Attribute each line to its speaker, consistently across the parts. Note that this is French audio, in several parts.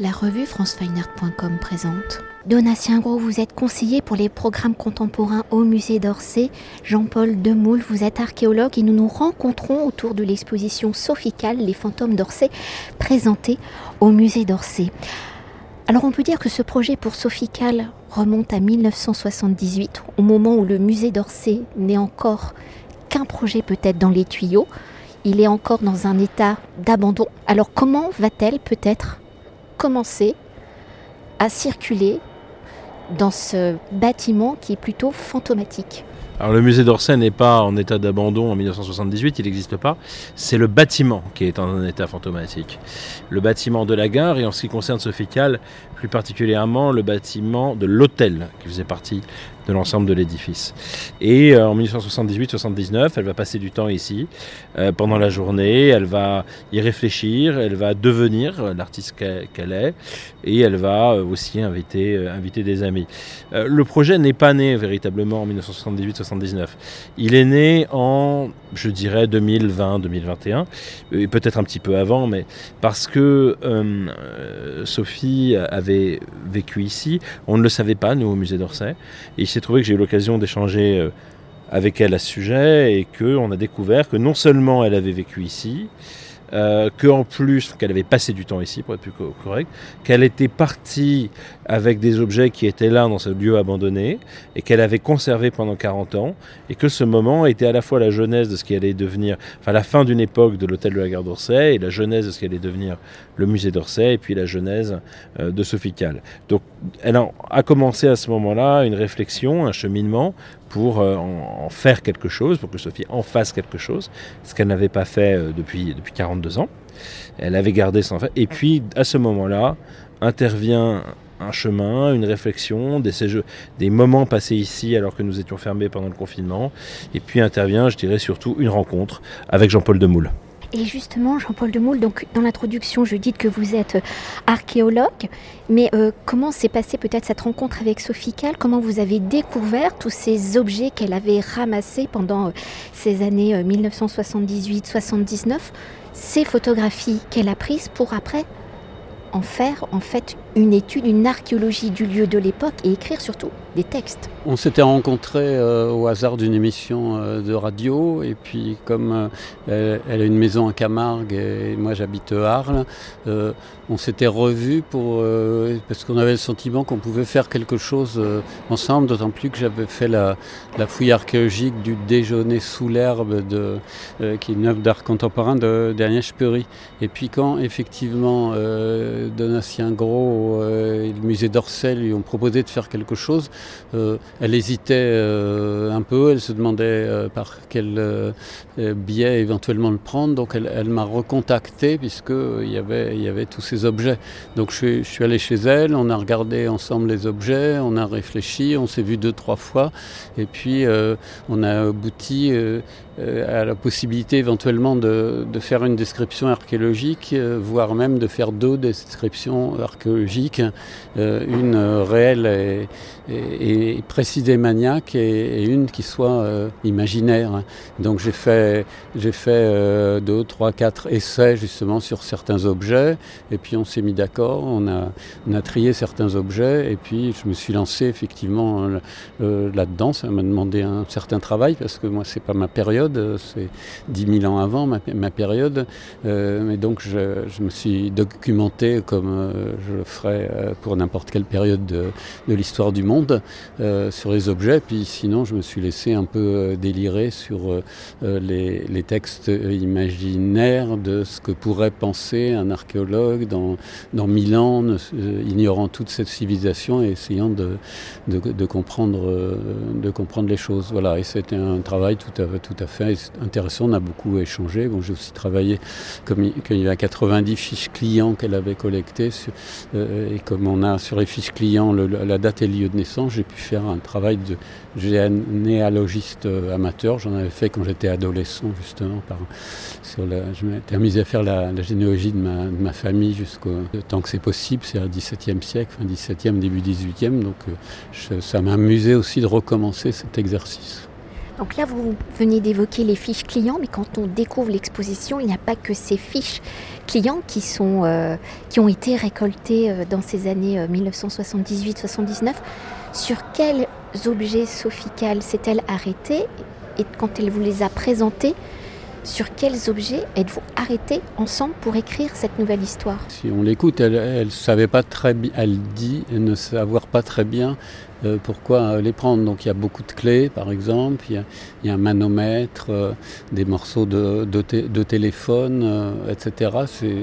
Speaker 1: La revue francefineart.com présente. Donatien Gros, vous êtes conseiller pour les programmes contemporains au musée d'Orsay. Jean-Paul Demoule, vous êtes archéologue et nous nous rencontrons autour de l'exposition Sophical, les fantômes d'Orsay, présentée au musée d'Orsay. Alors on peut dire que ce projet pour Sophical remonte à 1978, au moment où le musée d'Orsay n'est encore qu'un projet peut-être dans les tuyaux. Il est encore dans un état d'abandon. Alors comment va-t-elle peut-être commencer à circuler dans ce bâtiment qui est plutôt fantomatique.
Speaker 2: Alors le musée d'Orsay n'est pas en état d'abandon en 1978, il n'existe pas. C'est le bâtiment qui est en état fantomatique. Le bâtiment de la gare et en ce qui concerne Sophical, plus particulièrement le bâtiment de l'hôtel qui faisait partie de l'ensemble de l'édifice. Et euh, en 1978-79, elle va passer du temps ici euh, pendant la journée, elle va y réfléchir, elle va devenir l'artiste qu'elle est et elle va euh, aussi inviter, inviter des amis. le projet n'est pas né véritablement en 1978-79. Il est né en, je dirais, 2020-2021, et peut-être un petit peu avant, mais parce que Sophie avait vécu ici, on ne le savait pas, nous, au musée d'Orsay, et s'est trouvé que j'ai eu l'occasion d'échanger euh, avec elle à ce sujet et qu'on a découvert que non seulement elle avait vécu ici, euh, qu'en plus, qu'elle avait passé du temps ici, pour être plus correct, qu'elle était partie avec des objets qui étaient là dans ce lieu abandonné, et qu'elle avait conservé pendant 40 ans, et que ce moment était à la fois la genèse de ce qui allait devenir, enfin la fin d'une époque de l'hôtel de la gare d'Orsay, et la genèse de ce qui allait devenir le musée d'Orsay, et puis la genèse euh, de Sophical. Donc elle a commencé à ce moment-là une réflexion, un cheminement pour euh, en, faire quelque chose, pour que Sophie en fasse quelque chose, ce qu'elle n'avait pas fait euh, depuis, depuis 42 ans. Elle avait gardé son fait. Et puis, à ce moment-là, intervient un chemin, une réflexion, des, des moments passés ici alors que nous étions fermés pendant le confinement. Et puis intervient, je dirais surtout, une rencontre avec Jean-Paul Demoule.
Speaker 1: Et justement, Jean-Paul Demoule, donc dans l'introduction, je dis que vous êtes euh, archéologue, mais euh, comment s'est passée peut-être cette rencontre avec Sophie Cal Comment vous avez découvert tous ces objets qu'elle avait ramassés pendant euh, ces années 1978-79, ces photographies qu'elle a prises pour après en faire en fait une étude, une archéologie du lieu de l'époque et écrire surtout des textes.
Speaker 3: On s'était rencontrés euh, au hasard d'une émission euh, de radio et puis comme euh, elle, a une maison à Camargue et moi j'habite Arles, on s'était revus pour parce qu'on avait le sentiment qu'on pouvait faire quelque chose ensemble, d'autant plus que j'avais fait la, fouille archéologique du déjeuner sous l'herbe de qui est une œuvre d'art contemporain de d'Agnès Perry. Et puis quand effectivement Donatien Gros euh, le musée d'Orsay lui ont proposé de faire quelque chose. Euh, elle hésitait euh, un peu, elle se demandait par quel biais éventuellement le prendre. Donc elle, m'a recontacté puisqu'il y avait, y avait tous ces objets. Donc je, suis allé chez elle, on a regardé ensemble les objets, on a réfléchi, on s'est vu deux, trois fois. Et puis on a abouti à la possibilité éventuellement de, faire une description archéologique, voire même de faire deux descriptions archéologiques euh, une réelle et, et, précise et maniaque et, une qui soit euh, imaginaire. Donc j'ai fait, j'ai fait euh, deux, trois, quatre essais justement sur certains objets et puis on s'est mis d'accord, on a, on a trié certains objets et puis je me suis lancé effectivement là-dedans. Ça m'a demandé un certain travail parce que moi c'est pas ma période, c'est dix mille ans avant ma, période. mais donc je, me suis documenté comme je le ferai euh, pour n'importe quelle période de, l'histoire du monde euh, sur les objets. Puis sinon, je me suis laissé un peu euh, délirer sur les, textes imaginaires de ce que pourrait penser un archéologue dans, dans mille ans, ignorant toute cette civilisation et essayant de, de, comprendre, de comprendre les choses. Voilà, et c'était un travail tout à, tout à fait intéressant. On a beaucoup échangé. Bon, J'ai aussi travaillé, comme il, y a 90 fiches clients qu'elle avait collectées, sur, et comme on a sur les fiches clients la date et le lieu de naissance, j'ai pu faire un travail de généalogiste euh, amateur. J'en avais fait quand j'étais adolescent, justement. Par, sur la, je m'étais amusé à faire la, généalogie de ma, famille jusqu'au temps que c'est possible, c'est au XVIIe siècle, fin XVIIe, début XVIIIe. Donc euh, ça m'a amusé aussi de recommencer cet exercice.
Speaker 1: Donc là, vous venez d'évoquer les fiches clients, mais quand on découvre l'exposition, il n'y a pas que ces fiches clients qui, sont, euh, qui ont été récoltées euh, dans ces années 1978-79. Sur quels objets Sophie s'est-elle arrêtée? Et quand elle vous les a présentés, sur quels objets êtes-vous arrêtés ensemble pour écrire cette nouvelle histoire?
Speaker 3: Si on l'écoute, elle, savait pas très elle dit ne savoir pas très bien euh, pourquoi les prendre? Donc il y a beaucoup de clés, par exemple, il y a, un manomètre, euh, des morceaux de, de, téléphone, euh, etc.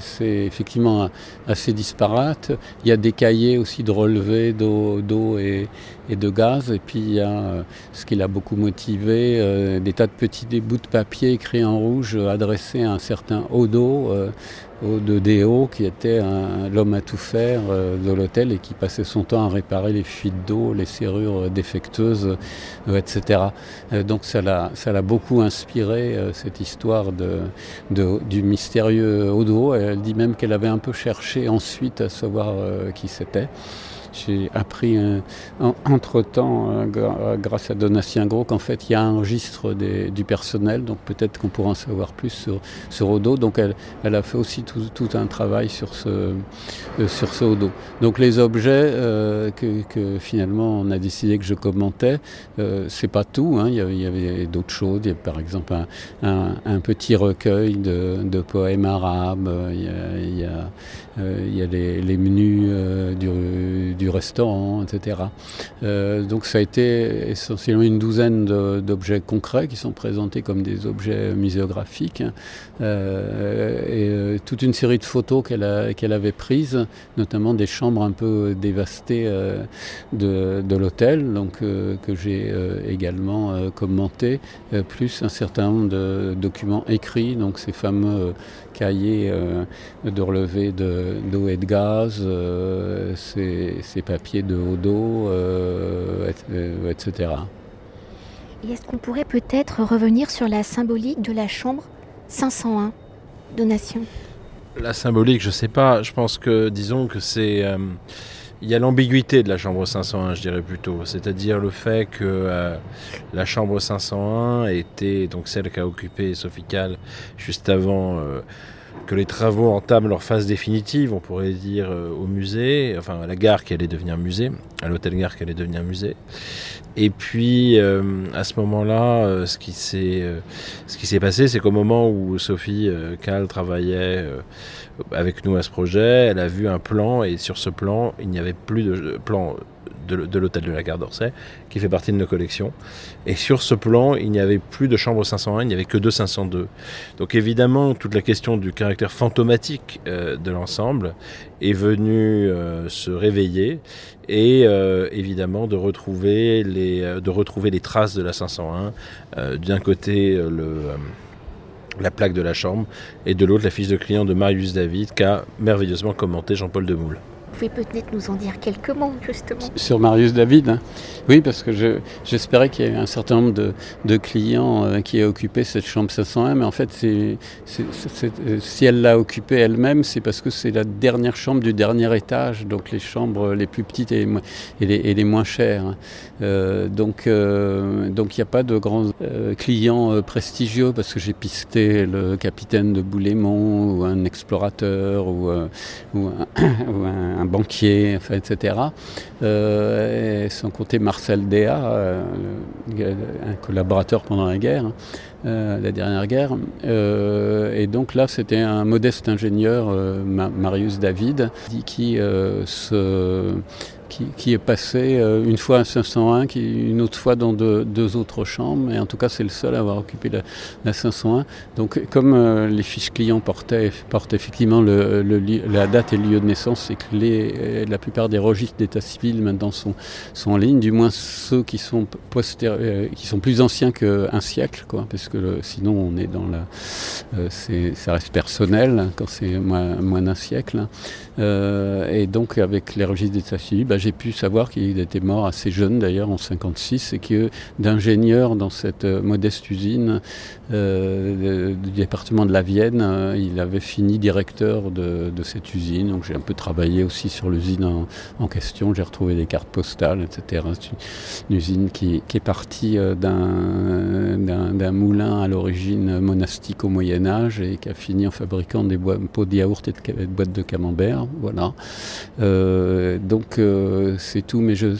Speaker 3: C'est effectivement assez disparate. Il y a des cahiers aussi de relevés d'eau et, et, de gaz. Et puis il y a ce qui l'a beaucoup motivé, des tas de petits bouts de papier écrits en rouge adressés à un certain Odo de Déo, qui était l'homme à tout faire euh, de l'hôtel et qui passait son temps à réparer les fuites d'eau, les serrures défectueuses, euh, etc. Euh, donc ça l'a, beaucoup inspiré, cette histoire de, du mystérieux Odo. Elle dit même qu'elle avait un peu cherché ensuite à savoir qui c'était. J'ai appris euh, entre-temps, euh, euh, grâce à Donatien Gros, qu'en fait il y a un registre du personnel, donc peut-être qu'on pourra en savoir plus sur, sur Odo. Donc elle, a fait aussi tout, un travail sur ce, sur ce Odo. Donc les objets que, finalement on a décidé que je commentais, c'est pas tout. Hein. Il y avait, d'autres choses. Il y a par exemple un, petit recueil de, poèmes arabes. Il y a, les menus du, du restaurant, etc. Euh, donc ça a été essentiellement une douzaine d'objets concrets qui sont présentés comme des objets muséographiques euh, et euh, toute une série de photos qu'elle avait prises, notamment des chambres un peu dévastées de, l'hôtel, donc que j'ai également commenté, plus un certain nombre de documents écrits, donc ces fameux cahiers de relevé d'eau et de gaz, ces papiers de haut dos, etc.
Speaker 1: Et est-ce qu'on pourrait peut-être revenir sur la symbolique de la chambre 501 donation?
Speaker 2: La symbolique, je sais pas. Je pense que, disons que c'est. Euh, il y a l'ambiguïté de la chambre 501, je dirais plutôt. C'est-à-dire le fait que euh, la chambre 501 était donc celle qu'a occupé Sophie juste avant. Euh, que les travaux entament leur phase définitive, on pourrait dire, euh, au musée, enfin à la gare qui allait devenir musée, à l'hôtel gare qui allait devenir musée. Et puis euh, à ce moment-là, euh, ce qui s'est ce qui s'est passé, c'est qu'au moment où Sophie Kahl travaillait avec nous à ce projet, elle a vu un plan et sur ce plan, il n'y avait plus de plan de, l'hôtel de la gare d'Orsay, qui fait partie de nos collections. Et sur ce plan, il n'y avait plus de chambre 501, il n'y avait que deux 502. Donc évidemment, toute la question du caractère fantomatique euh, de l'ensemble est venue euh, se réveiller et euh, évidemment de retrouver, les, de retrouver les traces de la 501. D'un côté, la plaque de la chambre, et de l'autre la fiche de client de Marius David qu'a merveilleusement commenté Jean-Paul Demoule
Speaker 1: pouvez peut-être nous en dire quelques mots, justement.
Speaker 3: Sur Marius David hein. Oui, parce que j'espérais qu'il y ait un certain nombre de, clients euh, qui aient occupé cette chambre 501, mais en fait, c'est si elle l'a occupée elle-même, c'est parce que c'est la dernière chambre du dernier étage, donc les chambres les plus petites et, les, moins chères. Hein. Euh, donc, euh, donc il n'y a pas de grands clients prestigieux, parce que j'ai pisté le capitaine de Boulémont, ou un explorateur, ou un banquier, etc. Euh, sans compter Marcel Déa, euh, un collaborateur pendant la guerre, hein, euh, la dernière guerre. et donc là, c'était un modeste ingénieur, Marius David, qui se qui, est passé euh, une fois à 501, qui, une autre fois dans deux, autres chambres, et en tout cas c'est le seul à avoir occupé la, 501. Donc comme euh, les fiches clients portaient, portent effectivement la date et le lieu de naissance, et que euh, la plupart des registres d'état civil maintenant sont, sont en ligne, du moins ceux qui sont, qui sont plus anciens qu'un siècle, quoi, parce que sinon on est dans la... ça reste personnel hein, quand c'est moins, moins d'un siècle. et donc avec les registres d'état civil, bah, j'ai pu savoir qu'il était mort assez jeune d'ailleurs en 56 et que d'ingénieur dans cette modeste usine du département de la Vienne, il avait fini directeur de, cette usine. Donc j'ai un peu travaillé aussi sur l'usine en, question. J'ai retrouvé des cartes postales, etc. C'est une, usine qui, est partie d'un moulin à l'origine monastique au Moyen Âge et qui a fini en fabriquant des pots de yaourt et de, boîtes de camembert. Voilà. Euh, donc euh, c'est tout, mais je,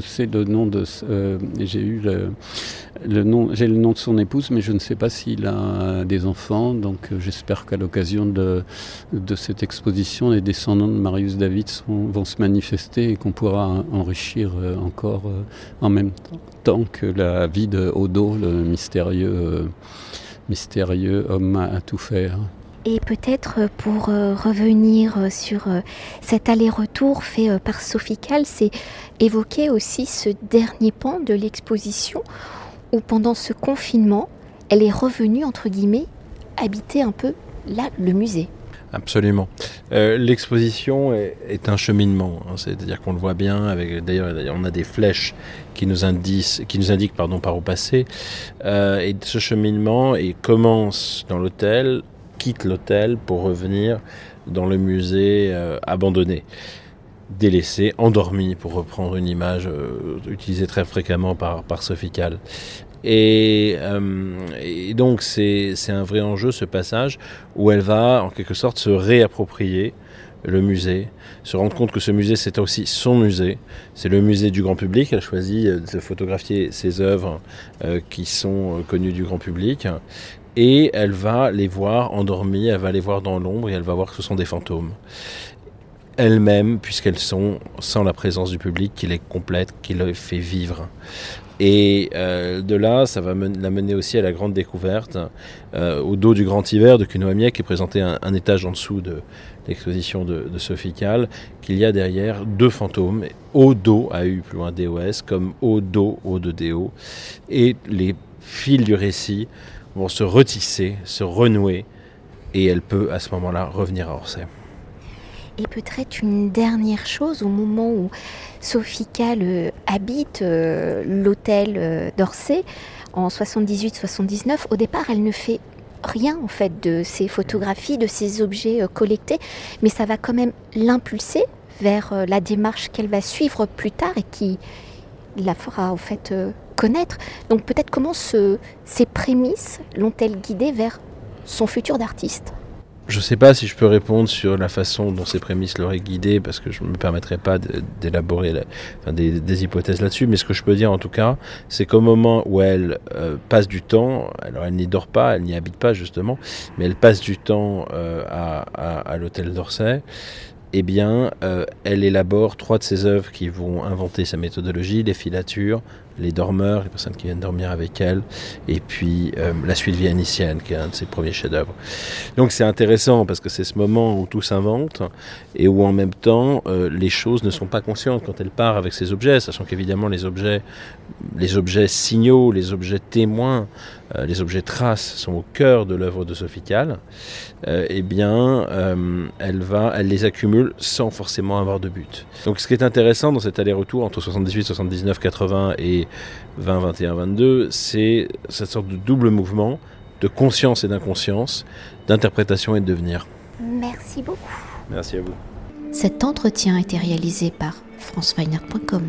Speaker 3: sais le nom de. Euh, j'ai eu le, nom, j'ai le nom de son épouse, mais je ne sais pas s'il a des enfants. Donc j'espère qu'à l'occasion de, cette exposition, les descendants de Marius David vont se manifester et qu'on pourra enrichir encore en même temps que la vie de Odo, le mystérieux homme à tout faire.
Speaker 1: Et peut-être pour euh, revenir euh, sur euh, cet aller-retour fait par Sophie Cal, c'est évoquer aussi ce dernier pan de l'exposition où pendant ce confinement, elle est revenue, entre guillemets, habiter un peu là, le musée.
Speaker 2: Absolument. L'exposition est, un cheminement, hein. c'est-à-dire qu'on le voit bien. D'ailleurs, on a des flèches qui nous indiquent, pardon, par où passer. et ce cheminement commence dans l'hôtel quitte l'hôtel pour revenir dans le musée euh, abandonné, délaissé, endormi, pour reprendre une image euh, utilisée très fréquemment par, par euh, et, donc c'est un vrai enjeu ce passage où elle va en quelque sorte se réapproprier le musée, se rendre compte que ce musée c'est aussi son musée, c'est le musée du grand public, elle choisit de photographier ses œuvres qui sont connues du grand public et elle va les voir endormis, elle va les voir dans l'ombre et elle va voir que ce sont des fantômes. Elle-même, puisqu'elles sont sans la présence du public, qui les complète, qui les fait vivre. Et euh, de là, ça va la mener aussi à la grande découverte, euh, au dos du grand hiver de Kuno qui est présenté un, étage en dessous de l'exposition de, de Sophie qu'il y a derrière deux fantômes, au dos, a eu plus loin DOS, comme au dos, au de DO, et les fils du récit vont se retisser, se renouer, et elle peut à ce moment-là revenir à Orsay.
Speaker 1: Et peut-être une dernière chose, au moment où Sophie Kahl habite euh, l'hôtel euh, d'Orsay en 78-79, au départ elle ne fait rien en fait de ces photographies, de ces objets euh, collectés, mais ça va quand même l'impulser vers la démarche qu'elle va suivre plus tard et qui la fera en fait Donc peut-être comment ce, ces prémices l'ont-elles guidé vers son futur d'artiste?
Speaker 2: Je ne sais pas si je peux répondre sur la façon dont ces prémices l'auraient guidé, parce que je ne me permettrai pas d'élaborer des, hypothèses là-dessus, mais ce que je peux dire en tout cas, c'est qu'au moment où elle euh, passe du temps, alors elle n'y dort pas, elle n'y habite pas justement, mais elle passe du temps euh, à, à l'hôtel d'Orsay, eh bien, euh, elle élabore trois de ses œuvres qui vont inventer sa méthodologie, les filatures, les dormeurs, les personnes qui viennent dormir avec elle, et puis euh, la suite viennicienne, qui est un de ses premiers chefs-d'œuvre. Donc c'est intéressant parce que c'est ce moment où tout s'invente et où en même temps euh, les choses ne sont pas conscientes quand elle part avec ses objets, sachant qu'évidemment les objets, les objets signaux, les objets témoins, euh, les objets traces sont au cœur de l'œuvre de Sophie Kahl, eh bien elle va, elle les accumule sans forcément avoir de but. Donc ce qui est intéressant dans cet aller-retour entre 78, 79, 80 et 20, 21, 22, c'est cette sorte de double mouvement de conscience et d'inconscience, d'interprétation et de devenir.
Speaker 1: Merci beaucoup.
Speaker 2: Merci à vous.
Speaker 1: Cet entretien a été réalisé par franceweiner.com.